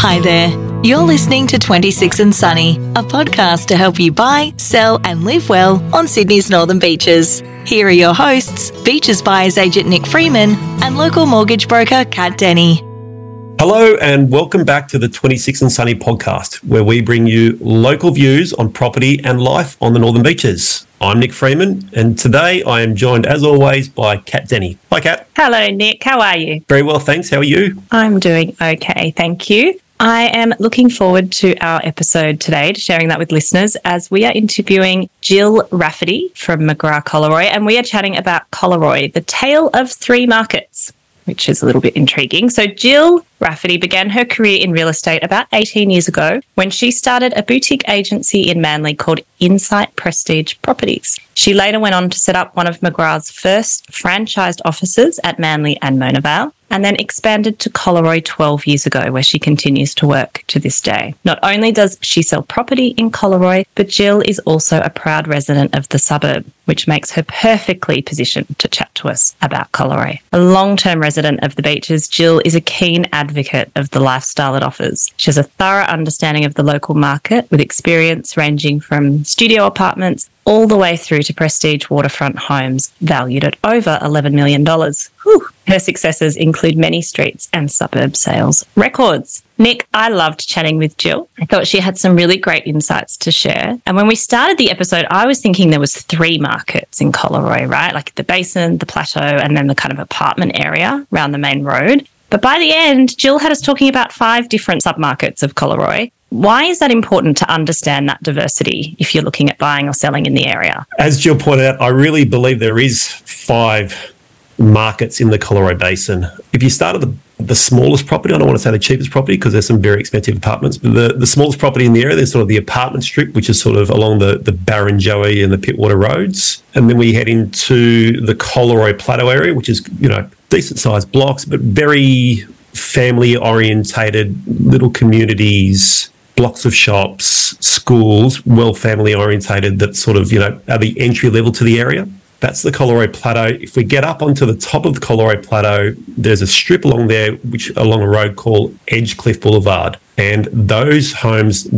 Hi there. You're listening to 26 and Sunny, a podcast to help you buy, sell, and live well on Sydney's northern beaches. Here are your hosts, Beaches Buyers Agent Nick Freeman and local mortgage broker Cat Denney. Hello, and welcome back to the 26 and Sunny podcast, where we bring you local views on property and life on the northern beaches. I'm Nick Freeman, and today I am joined, as always, by Cat Denney. Hi, Cat. Hello, Nick. How are you? Very well, thanks. How are you? I'm doing okay. Thank you. I am looking forward to our episode today, to sharing that with listeners, as we are interviewing Jill Rafferty from McGrath Collaroy, and we are chatting about Collaroy, the tale of three markets, which is a little bit intriguing. So, Jill Rafferty began her career in real estate about 18 years ago when she started a boutique agency in Manly called Insight Prestige Properties. She later went on to set up one of McGrath's first franchised offices at Manly and Mona Vale and then expanded to Collaroy 12 years ago, where she continues to work to this day. Not only does she sell property in Collaroy, but Jill is also a proud resident of the suburb, which makes her perfectly positioned to chat to us about Collaroy. A long term resident of the beaches, Jill is a keen advocate of the lifestyle it offers. She has a thorough understanding of the local market with experience ranging from studio apartments all the way through to prestige waterfront homes valued at over $11 million. Whew. Her successes include many streets and suburb sales records. Nick, I loved chatting with Jill. I thought she had some really great insights to share. And when we started the episode, I was thinking there was three markets in Collaroy, right? Like the basin, the plateau, and then the kind of apartment area around the main road. But by the end, Jill had us talking about five different submarkets of Collaroy. Why is that important to understand that diversity if you're looking at buying or selling in the area? As Jill pointed out, I really believe there is five markets in the Collaroy Basin. If you start at the the smallest property, I don't want to say the cheapest property because there's some very expensive apartments, but the, the smallest property in the area, there's sort of the apartment strip, which is sort of along the, the Barrenjoey and the Pittwater roads. And then we head into the Collaroy Plateau area, which is, you know, decent sized blocks, but very family orientated little communities, blocks of shops, schools, well family orientated that sort of, you know, are the entry level to the area. That's the Collaroy Plateau. If we get up onto the top of the Collaroy Plateau, there's a strip along there, which along a road called Edgecliff Boulevard. And those homes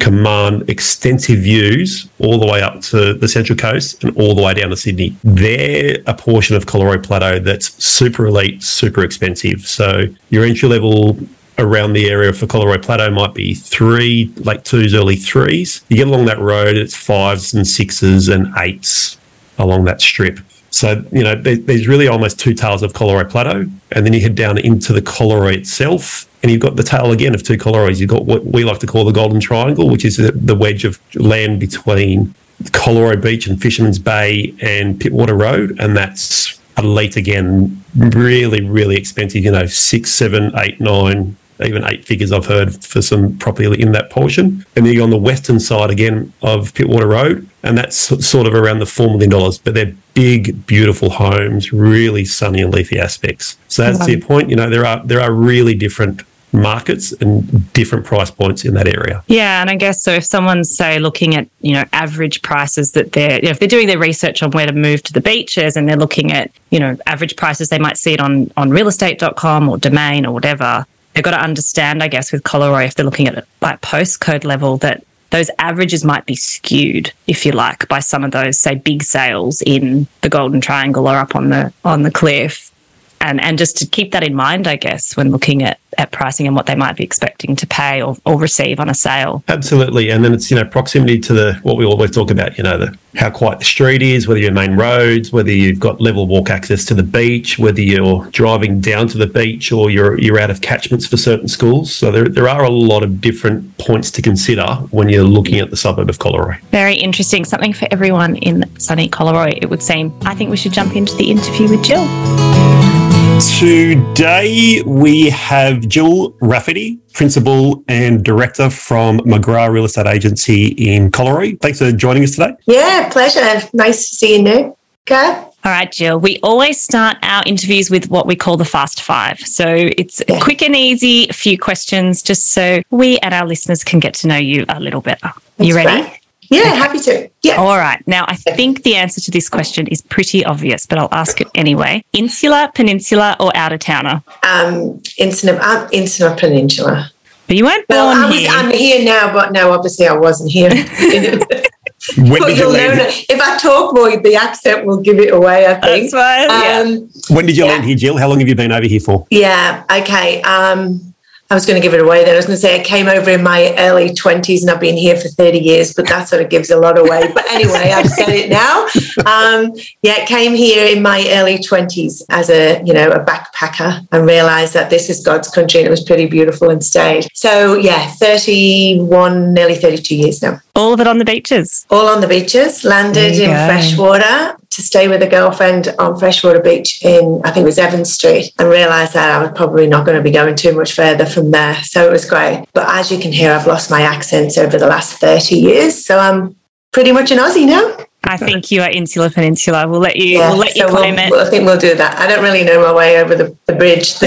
command extensive views all the way up to the Central Coast and all the way down to Sydney. They're a portion of Collaroy Plateau that's super elite, super expensive. So your entry level around the area for Collaroy Plateau might be three, late twos, early threes. You get along that road, it's fives and sixes and eights along that strip. So, you know, there's really almost two tales of Collaroy Plateau. And then you head down into the Collaroy itself, and you've got the tale again of two Collaroys. You've got what we like to call the Golden Triangle, which is the wedge of land between Collaroy Beach and Fisherman's Bay and Pittwater Road. And that's elite again, really, really expensive, you know, six, seven, eight, nine, even eight figures I've heard for some property in that portion. And then you're on the western side again of Pittwater Road, and that's sort of around the $4 million. But they're big, beautiful homes, really sunny and leafy aspects. So that's the point. You know, there are there are really different markets and different price points in that area. Yeah, and I guess so. If someone's say looking at you know average prices that they're you know, if they're doing their research on where to move to the beaches and they're looking at you know average prices, they might see it on on realestate.com or Domain or whatever. They've got to understand, I guess, with Collaroy if they're looking at it like postcode level that those averages might be skewed, if you like, by some of those, say, big sales in the Golden Triangle or up on the on the cliff. And and just to keep that in mind, I guess, when looking at at pricing and what they might be expecting to pay or, or receive on a sale. Absolutely. And then it's, you know, proximity to the what we always talk about, you know, the how quiet the street is, whether you're main roads, whether you've got level walk access to the beach, whether you're driving down to the beach or you're you're out of catchments for certain schools. So there, there are a lot of different points to consider when you're looking at the suburb of Collaroy. Very interesting. Something for everyone in sunny Collaroy, it would seem. I think we should jump into the interview with Jill. Today we have Jill Rafferty, Principal and Director from McGrath Real Estate Agency in Collaroy. Thanks for joining us today. Yeah, pleasure. Nice to see you, Nick. Okay. All right, Jill. We always start our interviews with what we call the Fast Five. So it's yeah. quick and easy, a few questions just so we and our listeners can get to know you a little better. That's you ready? Great. Yeah, okay. happy to. Yeah. All right. Now, I think the answer to this question is pretty obvious, but I'll ask it anyway. Insular, peninsula, or out of towner? Um, insular, insular peninsula. But you weren't born Well, I was, here. I'm here now, but no, obviously I wasn't here. When But did you you'll know land? if I talk more, the accent will give it away. I think. That's why. yeah. Um, When did you Yeah. land here, Jill? How long have you been over here for? Yeah. Okay. Um, I was going to give it away then. I was going to say I came over in my early 20s and I've been here for 30 years, but that sort of gives a lot away. But anyway, I've said it now. Um, yeah, came here in my early 20s as a, you know, a backpacker and realized that this is God's country and it was pretty beautiful and stayed. So yeah, 31, nearly 32 years now. All of it on the beaches. All on the beaches, landed in go. freshwater to stay with a girlfriend on Freshwater Beach in, I think it was Evans Street, and realised that I was probably not going to be going too much further from there. So it was great. But as you can hear, I've lost my accents over the last 30 years. So I'm pretty much an Aussie now. I think you are insular peninsula. We'll let you. Yeah, we'll let you so we'll- it. we'll- I think we'll do that. I don't really know my way over the, the bridge, the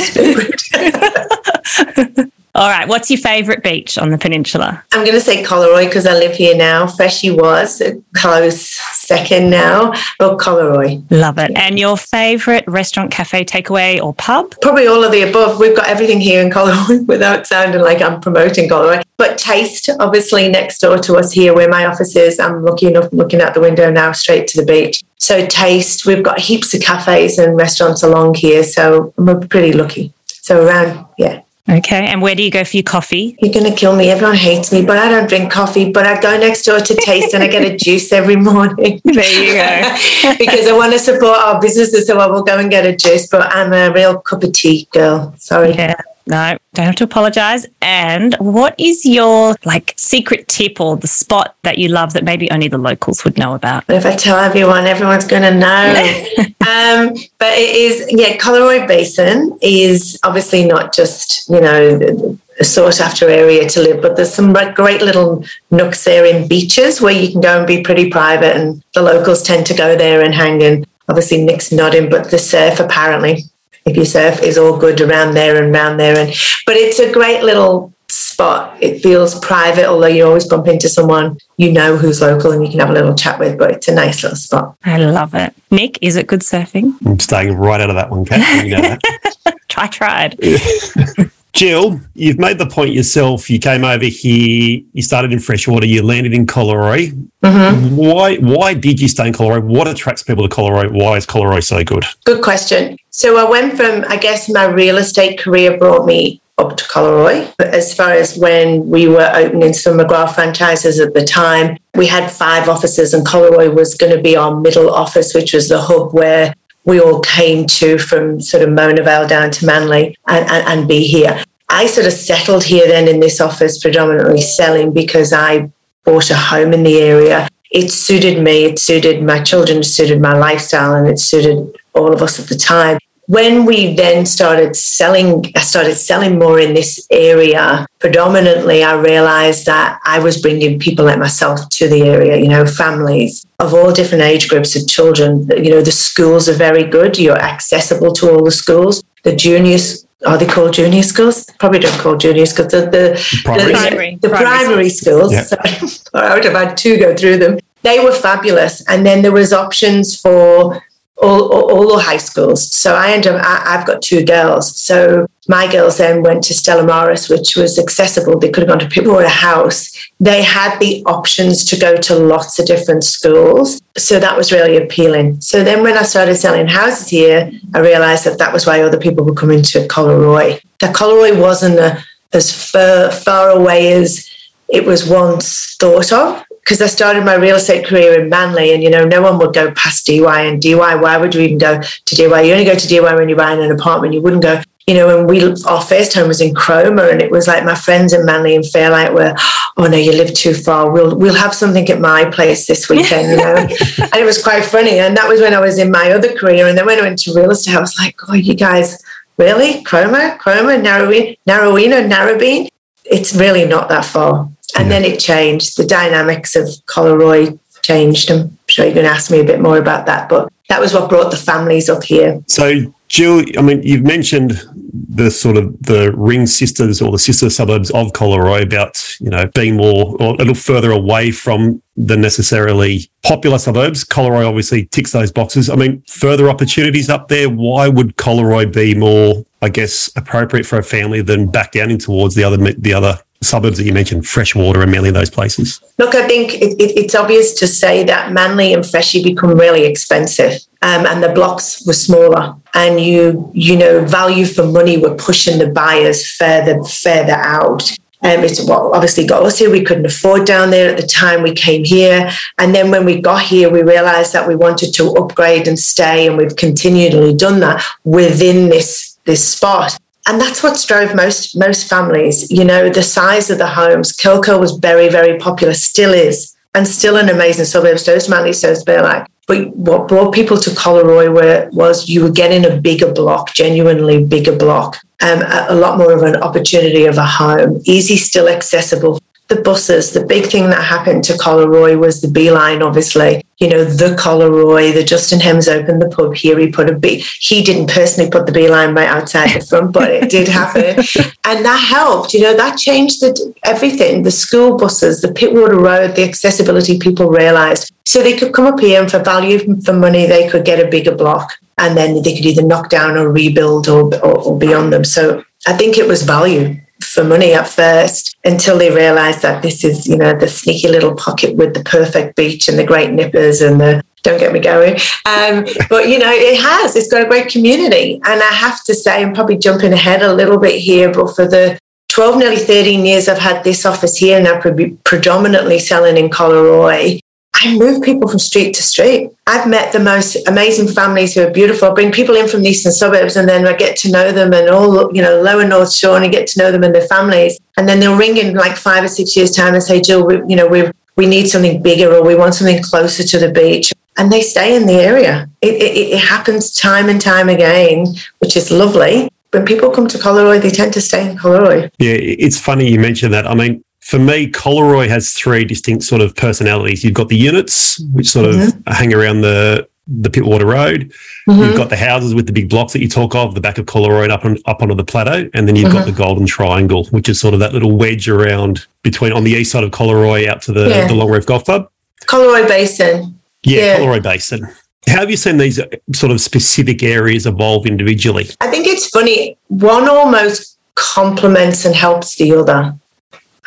bridge. All right. What's your favourite beach on the peninsula? I'm going to say Collaroy because I live here now. Freshie was uh, close second now, but Collaroy. Love it. And your favourite restaurant, cafe, takeaway, or pub? Probably all of the above. We've got everything here in Collaroy without sounding like I'm promoting Collaroy. But Taste, obviously next door to us here where my office is, I'm lucky enough looking out the window now straight to the beach. So Taste, we've got heaps of cafes and restaurants along here. So we're pretty lucky. So around, yeah. Okay. And where do you go for your coffee? You're going to kill me. Everyone hates me, but I don't drink coffee. But I go next door to Taste and I get a juice every morning. There you go. because I want to support our businesses. So I will go and get a juice, but I'm a real cup of tea girl. Sorry. Yeah. No, don't have to apologize. And what is your like secret tip or the spot that you love that maybe only the locals would know about? If I tell everyone, everyone's going to know. um, but it is, yeah, Collaroy Basin is obviously not just, you know, a sought after area to live, but there's some great little nooks there in beaches where you can go and be pretty private, and the locals tend to go there and hang. And obviously, Nick's nodding, but the surf apparently, if you surf, is all good around there and around there. And but it's a great little spot. It feels private, although you always bump into someone you know who's local and you can have a little chat with. But it's a nice little spot. I love it. Nick, is it good surfing? I'm staying right out of that one, Cat. You know that. I tried. Jill, you've made the point yourself. You came over here, you started in freshwater, you landed in Collaroy. Mm-hmm. Why why did you stay in Collaroy? What attracts people to Collaroy? Why is Collaroy so good? Good question. So I went from, I guess, my real estate career brought me up to Collaroy. But as far as when we were opening some McGrath franchises at the time, we had five offices, and Collaroy was going to be our middle office, which was the hub where we all came to from sort of Mona Vale down to Manly and, and, and be here. I sort of settled here then in this office, predominantly selling because I bought a home in the area. It suited me, it suited my children, it suited my lifestyle, and it suited all of us at the time. When we then started selling, I started selling more in this area. Predominantly, I realized that I was bringing people like myself to the area, you know, families of all different age groups of children. You know, the schools are very good. You're accessible to all the schools. The juniors, are they called junior schools? Probably don't call junior schools. The, the, Primary. the- Primary. the Primary primary schools. Yeah. Sorry. I would have had two go through them. They were fabulous, and then there was options for all, all, all the high schools. So I end up. I, I've got two girls. So my girls then went to Stella Maris, which was accessible. They could have gone to Pittwater House. They had the options to go to lots of different schools. So that was really appealing. So then when I started selling houses here, I realized that that was why other people were coming to Collaroy. That Collaroy wasn't a, as far, far away as it was once thought of because I started my real estate career in Manly, and you know, no one would go past DY and DY. Why would you even go to DY? You only go to DY when you're buying an apartment. You wouldn't go. You know, when we our first home was in Cromer, and it was like my friends in Manly and Fairlight were, oh no, you live too far. We'll we'll have something at my place this weekend. You know, and it was quite funny. And that was when I was in my other career, and then when I went to real estate, I was like, oh, you guys really Cromer, Cromer, Narroween, Narrowena, Narrabeen. It's really not that far. And then it changed. The dynamics of Collaroy changed. I'm sure you're going to ask me a bit more about that, but that was what brought the families up here. So, Jill, I mean, you've mentioned the sort of the ring sisters or the sister suburbs of Collaroy about, you know, being more or a little further away from the necessarily popular suburbs. Collaroy obviously ticks those boxes. I mean, further opportunities up there. Why would Collaroy be more, I guess, appropriate for a family than back down in towards the other the other suburbs that you mentioned, Freshwater and Manly, those places? Look, I think it, it, it's obvious to say that Manly and Freshie become really expensive, um, and the blocks were smaller, and you you know value for money were pushing the buyers further further out. Um, it's what obviously got us here. We couldn't afford down there at the time we came here. And then when we got here, we realized that we wanted to upgrade and stay. And we've continually done that within this, this spot. And that's what drove most most families. You know, the size of the homes. Kilco was very, very popular, still is, and still an amazing suburb. So is Manly, so is Burleigh. But what brought people to Collaroy were, was you were getting a bigger block, genuinely bigger block, um, a, a lot more of an opportunity of a home, easy, still accessible the buses, the big thing that happened to Collaroy was the B-Line, obviously. You know, the Collaroy, the Justin Hemmes opened the pub here. He put a bee, he didn't personally put the B-Line right outside the front, but it did happen. and that helped, you know, that changed the, everything. The school buses, the Pittwater Road, the accessibility people realized. So they could come up here and for value for money, they could get a bigger block and then they could either knock down or rebuild or, or, or beyond them. So I think it was value for money at first until they realized that this is, you know, the sneaky little pocket with the perfect beach and the great nippers and the don't get me going. Um, but you know, it has. It's got a great community, and I have to say, I'm probably jumping ahead a little bit here, but for the 12, nearly 13 years I've had this office here, now predominantly selling in Collaroy. I move people from street to street. I've met the most amazing families who are beautiful. I bring people in from the eastern suburbs and then I get to know them and all, you know, lower North Shore and I get to know them and their families. And then they'll ring in like five or six years' time and say, Jill, we, you know, we we need something bigger or we want something closer to the beach. And they stay in the area. It, it, it happens time and time again, which is lovely when people come to Collaroy, they tend to stay in Collaroy. Yeah, it's funny you mentioned that. I mean, for me, Collaroy has three distinct sort of personalities. You've got the units, which sort mm-hmm. of hang around the the Pittwater Road. Mm-hmm. You've got the houses with the big blocks that you talk of, the back of Collaroy up on, up onto the plateau, and then you've mm-hmm. got the Golden Triangle, which is sort of that little wedge around between on the east side of Collaroy out to the, yeah. the Long Reef Golf Club. Collaroy Basin. Yeah, yeah, Collaroy Basin. How have you seen these sort of specific areas evolve individually? I think it's funny. One almost complements and helps the other.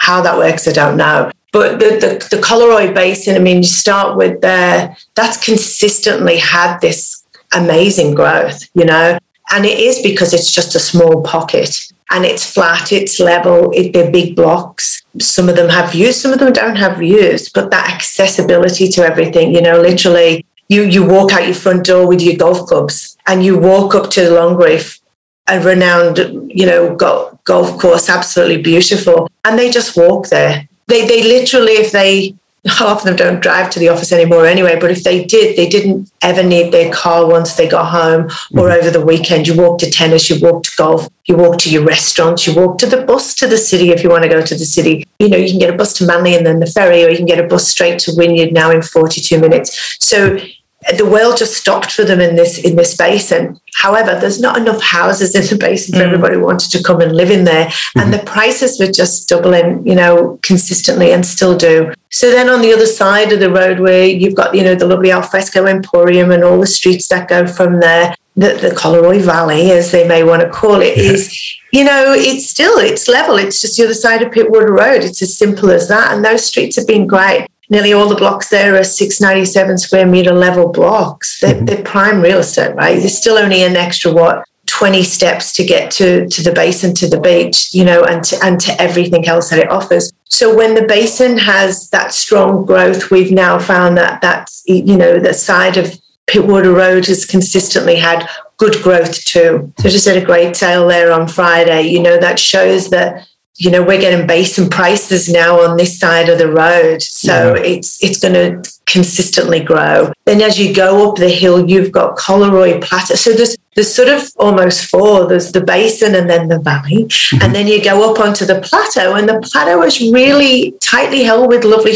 How that works, I don't know. But the, the, the Collaroy Basin, I mean, you start with there, that's consistently had this amazing growth, you know, and it is because it's just a small pocket and it's flat, it's level, it, they're big blocks. Some of them have views, some of them don't have views, but that accessibility to everything, you know, literally you, you walk out your front door with your golf clubs and you walk up to the Long Reef a renowned, you know, golf, golf course, absolutely beautiful. And they just walk there. They, they literally, if they, half of them don't drive to the office anymore anyway, but if they did, they didn't ever need their car once they got home or mm-hmm. over the weekend. You walk to tennis, you walk to golf, you walk to your restaurants, you walk to the bus to the city if you want to go to the city. You know, you can get a bus to Manly and then the ferry, or you can get a bus straight to Wynyard now in 42 minutes. So the world just stopped for them in this in this basin. However, there's not enough houses in the basin for mm. everybody wanted to come and live in there, mm-hmm. and the prices were just doubling, you know, consistently, and still do. So then on the other side of the road, where you've got you know the lovely alfresco emporium and all the streets that go from there, the, the Collaroy Valley, as they may want to call it, yeah. is you know it's still it's level. It's just the other side of Pittwater Road. It's as simple as that, and those streets have been great nearly all the blocks there are 697 square meter level blocks. They're, mm-hmm. they're, prime real estate, right? There's still only an extra what 20 steps to get to to the basin, to the beach, you know, and to and to everything else that it offers. So when the basin has that strong growth, we've now found that that's you know the side of Pittwater Road has consistently had good growth too. So just had a great sale there on Friday. You know that shows that you know we're getting basin prices now on this side of the road. So yeah. it's it's going to consistently grow. Then as you go up the hill you've got collaroy plateau. So there's there's sort of almost four. There's the basin and then the valley. Mm-hmm. and then you go up onto the plateau and the plateau is really tightly held with lovely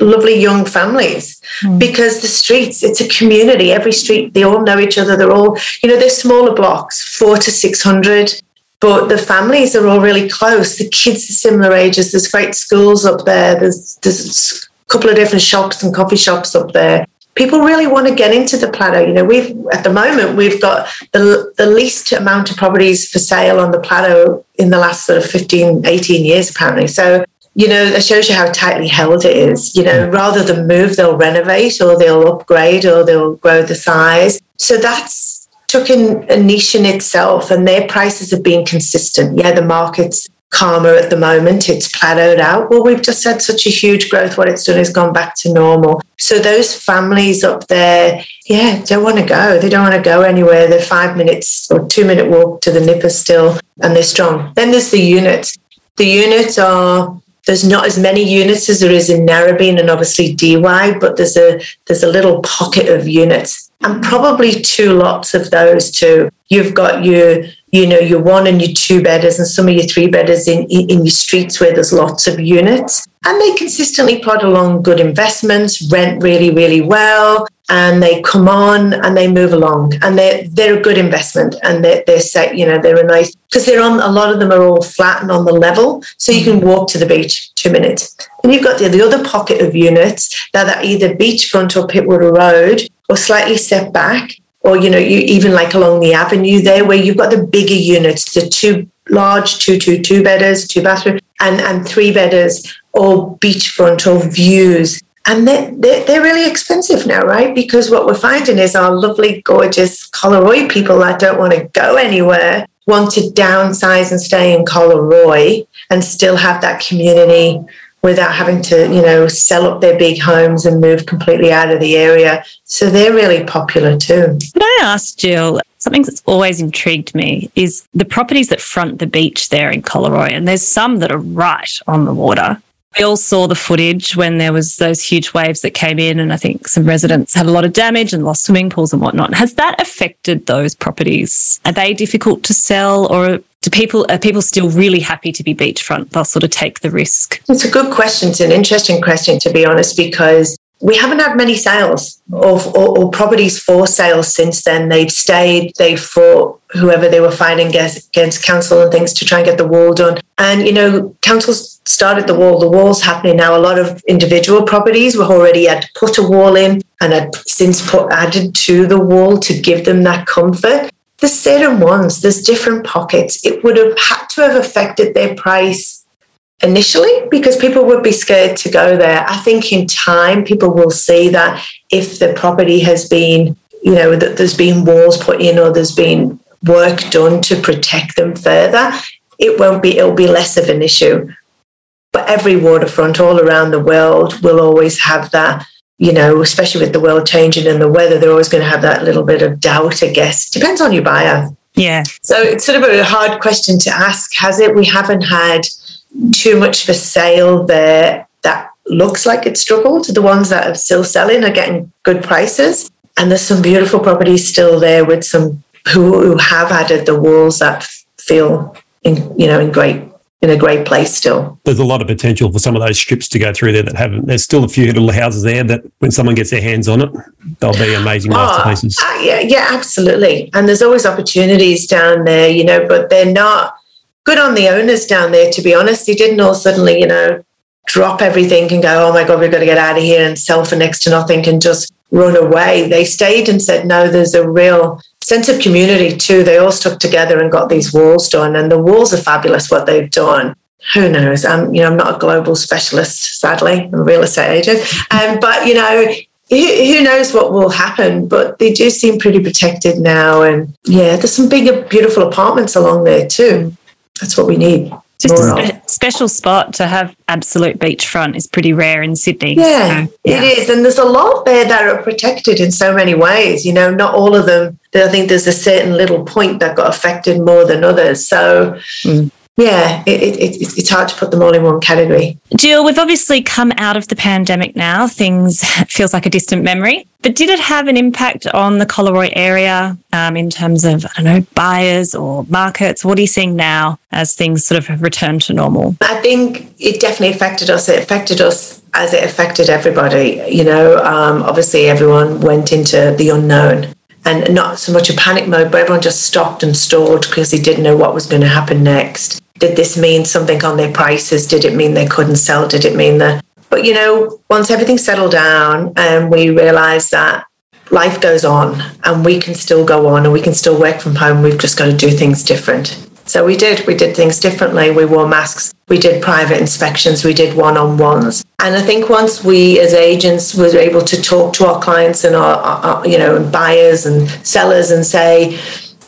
lovely young families mm. because the streets it's a community. Every street they all know each other. They're all you know they're smaller blocks four to six hundred but the families are all really close. The kids are similar ages. There's great schools up there. There's there's a couple of different shops and coffee shops up there. People really want to get into the plateau. You know, we've at the moment we've got the the least amount of properties for sale on the plateau in the last sort of 15, 18 years apparently. So you know, that shows you how tightly held it is. You know, mm. rather than move, they'll renovate or they'll upgrade or they'll grow the size. So that's took in a niche in itself and their prices have been consistent. Yeah, the market's calmer at the moment, it's plateaued out. Well, we've just had such a huge growth. What it's done is gone back to normal. So those families up there, yeah, don't want to go. They don't want to go anywhere. They're five minutes or two minute walk to the nipper still and they're strong. Then there's the units. The units are there's not as many units as there is in Narrabeen and obviously DY, but there's a there's a little pocket of units and probably two lots of those too. You've got your you know your one and your two bedders and some of your three bedders in, in, your streets where there's lots of units. And they consistently plod along good investments, rent really really well, and they come on and they move along. And they're they're a good investment and they're, they're set you know they're a nice because they're on a lot of them are all flat and on the level. So you can walk to the beach two minutes. And you've got the, the other pocket of units that are either beachfront or Pittwater Road or slightly set back or you know you even like along the avenue there where you've got the bigger units the two large two two two bedders two bathroom and and three bedders or beachfront or views and they're, they're, they're, really expensive now, right? Because what we're finding is our lovely, gorgeous Collaroy people that don't want to go anywhere want to downsize and stay in Collaroy and still have that community without having to, you know, sell up their big homes and move completely out of the area. So they're really popular too. Could I ask Jill, something that's always intrigued me is the properties that front the beach there in Collaroy, and there's some that are right on the water. We all saw the footage when there was those huge waves that came in, and I think some residents had a lot of damage and lost swimming pools and whatnot. Has that affected those properties? Are they difficult to sell, or do people are people still really happy to be beachfront? They'll sort of take the risk. It's a good question. It's an interesting question, to be honest, because we haven't had many sales of or, or, properties for sale since then. They've stayed, they fought whoever they were fighting against, against council and things to try and get the wall done. And, you know, councils started the wall. The wall's happening now. A lot of individual properties were already had put a wall in and had since put added to the wall to give them that comfort. The certain ones, there's different pockets. It would have had to have affected their price initially because people would be scared to go there. I think in time, people will see that if the property has been, you know, that there's been walls put in or there's been work done to protect them further, it won't be, it'll be less of an issue. But every waterfront all around the world will always have that, you know, especially with the world changing and the weather, they're always going to have that little bit of doubt, I guess. Depends on your buyer. Yeah. So it's sort of a hard question to ask, has it? We haven't had too much for sale there that looks like it struggled. The ones that are still selling are getting good prices. And there's some beautiful properties still there with some who, who have added the walls that feel in you know in great in a great place still. There's a lot of potential for some of those strips to go through there that haven't. There's still a few little houses there that when someone gets their hands on it, they'll be amazing oh, masterpieces. Uh, yeah, yeah, absolutely. And there's always opportunities down there, you know, but they're not good on the owners down there, to be honest. They didn't all suddenly, you know, drop everything and go, oh my God, we've got to get out of here and sell for next to nothing and just run away. They stayed and said, no, there's a real sense of community too. They all stuck together and got these walls done. And the walls are fabulous, what they've done. Who knows? I'm, you know, I'm not a global specialist, sadly. I'm a real estate agent. Um, but, you know, who knows what will happen, but they do seem pretty protected now. And yeah, there's some big, beautiful apartments along there too that's what we need. Just a spe- special spot to have absolute beachfront is pretty rare in Sydney. Yeah, so, yeah, it is. And there's a lot there that are protected in so many ways. You know, not all of them. I think there's a certain little point that got affected more than others. So, mm yeah, it, it, it, it's hard to put them all in one category. Jill, we've obviously come out of the pandemic now. Things feels like a distant memory. But did it have an impact on the Collaroy area um, in terms of, I don't know, buyers or markets? What are you seeing now as things sort of have returned to normal? I think it definitely affected us. It affected us as it affected everybody. You know, um, obviously everyone went into the unknown and not so much a panic mode, but everyone just stopped and stalled because they didn't know what was going to happen next. Did this mean something on their prices? Did it mean they couldn't sell? Did it mean that? But you know, once everything settled down and we realized that life goes on and we can still go on and we can still work from home, we've just got to do things different. So we did. We did things differently. We wore masks. We did private inspections. We did one-on-ones. And I think once we, as agents, were able to talk to our clients and our, our you know, buyers and sellers and say,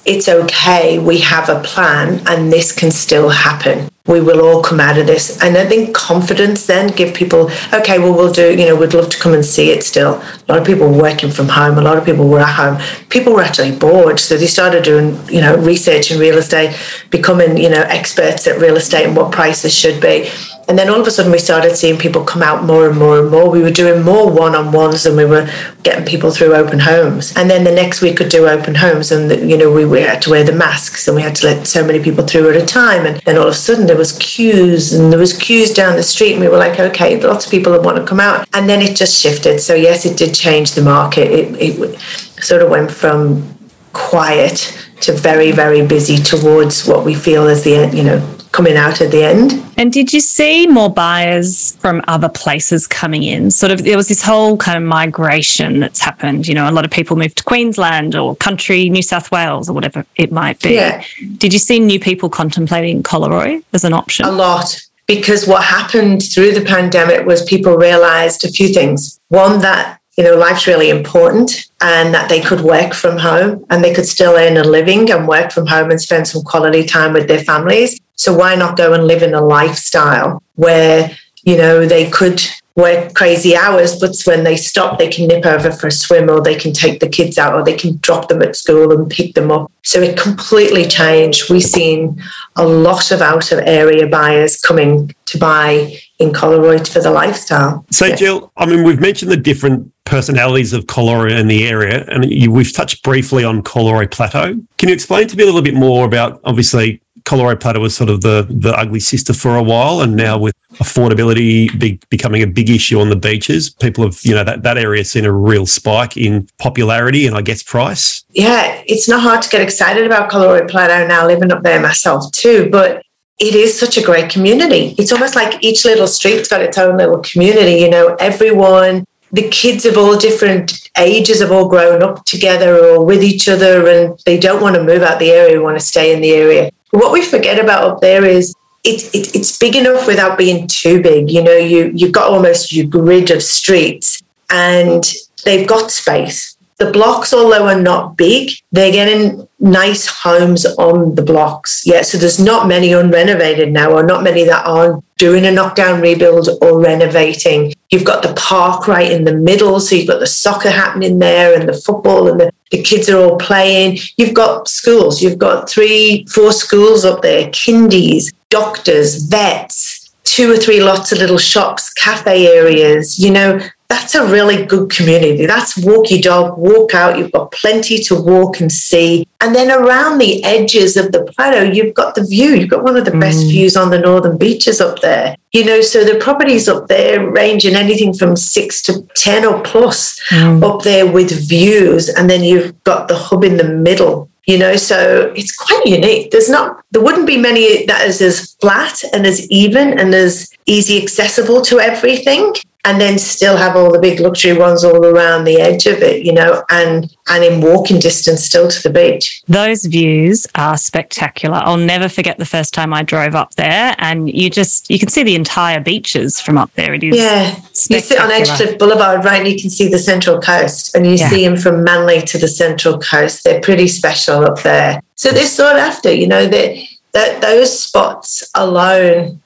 it's okay, we have a plan and this can still happen. We will all come out of this. And I think confidence then give people, okay, well, we'll do, you know, we'd love to come and see it still. A lot of people were working from home, a lot of people were at home. People were actually bored. So they started doing, you know, research in real estate, becoming, you know, experts at real estate and what prices should be. And then all of a sudden, we started seeing people come out more and more and more. We were doing more one on ones than we were getting people through open homes. And then the next week, could do open homes, and you know we, we had to wear the masks, and we had to let so many people through at a time. And then all of a sudden, there was queues, and there was queues down the street, and we were like, okay, lots of people want to come out. And then it just shifted. So yes, it did change the market. It, it sort of went from quiet to very very busy towards what we feel as the you know coming out at the end. And did you see more buyers from other places coming in? Sort of, there was this whole kind of migration that's happened. You know, a lot of people moved to Queensland or country New South Wales or whatever it might be. Yeah. Did you see new people contemplating Collaroy as an option? A lot. Because what happened through the pandemic was people realized a few things. One, that you know, life's really important and that they could work from home and they could still earn a living and work from home and spend some quality time with their families. So why not go and live in a lifestyle where, you know, they could work crazy hours, but when they stop, they can nip over for a swim or they can take the kids out or they can drop them at school and pick them up. So it completely changed. We've seen a lot of out of area buyers coming to buy in Collaroy for the lifestyle. So, yeah. Jill, I mean, we've mentioned the different personalities of Collaroy in the area, and you, we've touched briefly on Collaroy Plateau. Can you explain to me a little bit more about, obviously, Collaroy Plateau was sort of the the ugly sister for a while, and now with affordability be, becoming a big issue on the beaches, people have you know that that area seen a real spike in popularity and I guess price. Yeah, it's not hard to get excited about Collaroy Plateau now, living up there myself too, but. It is such a great community. It's almost like each little street's got its own little community. You know, everyone the kids of all different ages have all grown up together or with each other and they don't want to move out the area, want to stay in the area. What we forget about up there is it, it, it's big enough without being too big. You know, you, you've got almost your grid of streets and they've got space. The blocks, although are not big, they're getting nice homes on the blocks. Yeah, so there's not many unrenovated now, or not many that aren't doing a knockdown rebuild or renovating. You've got the park right in the middle, so you've got the soccer happening there and the football, and the, the kids are all playing. You've got schools, you've got three, four schools up there, kindies, doctors, vets, two or three lots of little shops, cafe areas. You know, that's a really good community. That's walk your dog, walk out. You've got plenty to walk and see. And then around the edges of the plateau, you've got the view. You've got one of the mm. best views on the northern beaches up there. You know, so the properties up there range in anything from six to 10 or plus mm. up there with views. And then you've got the hub in the middle you know so it's quite unique there's not there wouldn't be many that is as flat and as even and as easy accessible to everything and then still have all the big luxury ones all around the edge of it, you know, and and in walking distance still to the beach. Those views are spectacular. I'll never forget the first time I drove up there, and you just you can see the entire beaches from up there. It is yeah. You sit on Edgecliff Boulevard, right, and you can see the Central Coast, and you yeah. see them from Manly to the Central Coast. They're pretty special up there. So they're sought after, you know. That that those spots alone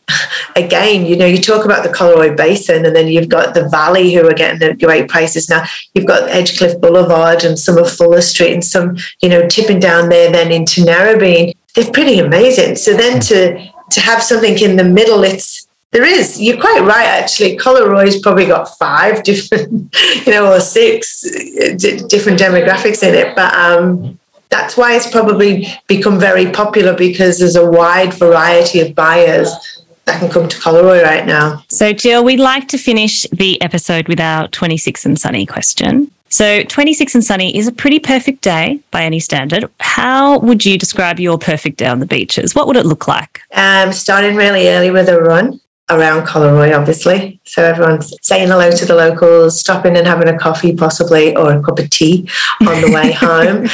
again, you know, you talk about the Collaroy Basin and then you've got the Valley who are getting the great prices now. You've got Edgecliff Boulevard and some of Fuller Street and some, you know, tipping down there then into Narrabeen. They're pretty amazing. So then to to have something in the middle, it's there is. You're quite right, actually. Collaroy's probably got five different, you know, or six d- different demographics in it. But um, that's why it's probably become very popular because there's a wide variety of buyers that can come to Collaroy right now. So, Jill, we'd like to finish the episode with our 26 and Sunny question. So 26 and sunny is a pretty perfect day by any standard. How would you describe your perfect day on the beaches? What would it look like? Um, starting really early with a run around Collaroy, obviously. So everyone's saying hello to the locals, stopping and having a coffee, possibly, or a cup of tea on the way home.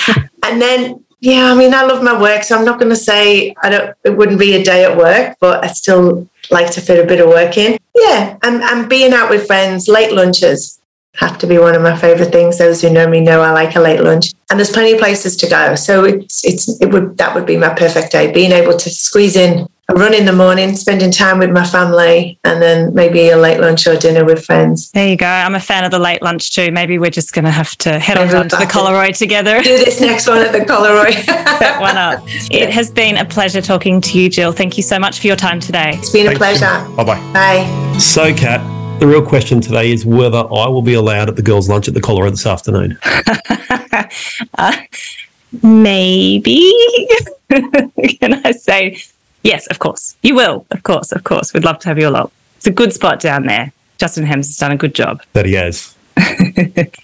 And then, yeah, I mean, I love my work, so I'm not going to say I don't. It wouldn't be a day at work, but I still like to fit a bit of work in. Yeah, and, and being out with friends, late lunches have to be one of my favorite things. Those who know me know I like a late lunch, and there's plenty of places to go. So it's it's it would that would be my perfect day. Being able to squeeze in a run in the morning, spending time with my family, and then maybe a late lunch or dinner with friends. There you go. I'm a fan of the late lunch too. Maybe we're just going to have to head on down to the Collaroy together. Do this next one at the Collaroy. Set one up. It has been a pleasure talking to you, Jill. Thank you so much for your time today. It's been a pleasure. Bye bye. Bye. So, Cat, the real question today is whether I will be allowed at the girls' lunch at the Collaroy this afternoon. uh, maybe. Can I say Yes, of course. You will. Of course, of course. We'd love to have you along. It's a good spot down there. Justin Hemmes has done a good job. That he has.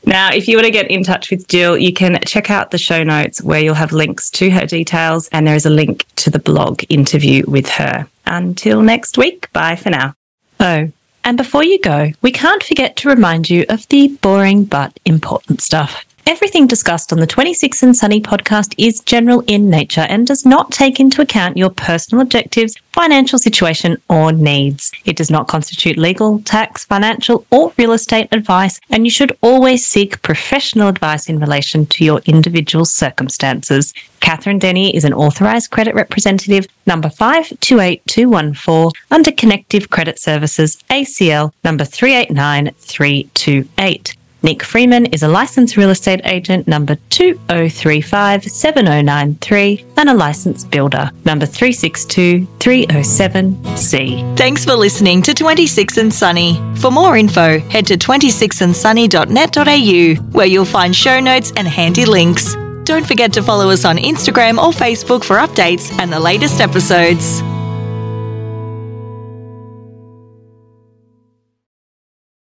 now, if you want to get in touch with Jill, you can check out the show notes where you'll have links to her details, and there is a link to the blog interview with her. Until next week, bye for now. Oh, and before you go, we can't forget to remind you of the boring but important stuff. Everything discussed on the 26 and Sunny podcast is general in nature and does not take into account your personal objectives, financial situation, or needs. It does not constitute legal, tax, financial, or real estate advice, and you should always seek professional advice in relation to your individual circumstances. Catherine Denney is an authorised credit representative number 528214 under Connective Credit Services ACL number 389328. Nick Freeman is a licensed real estate agent number 20357093 and a licensed builder number 362307C. Thanks for listening to 26 and Sunny. For more info, head to 26andsunny.net.au where you'll find show notes and handy links. Don't forget to follow us on Instagram or Facebook for updates and the latest episodes.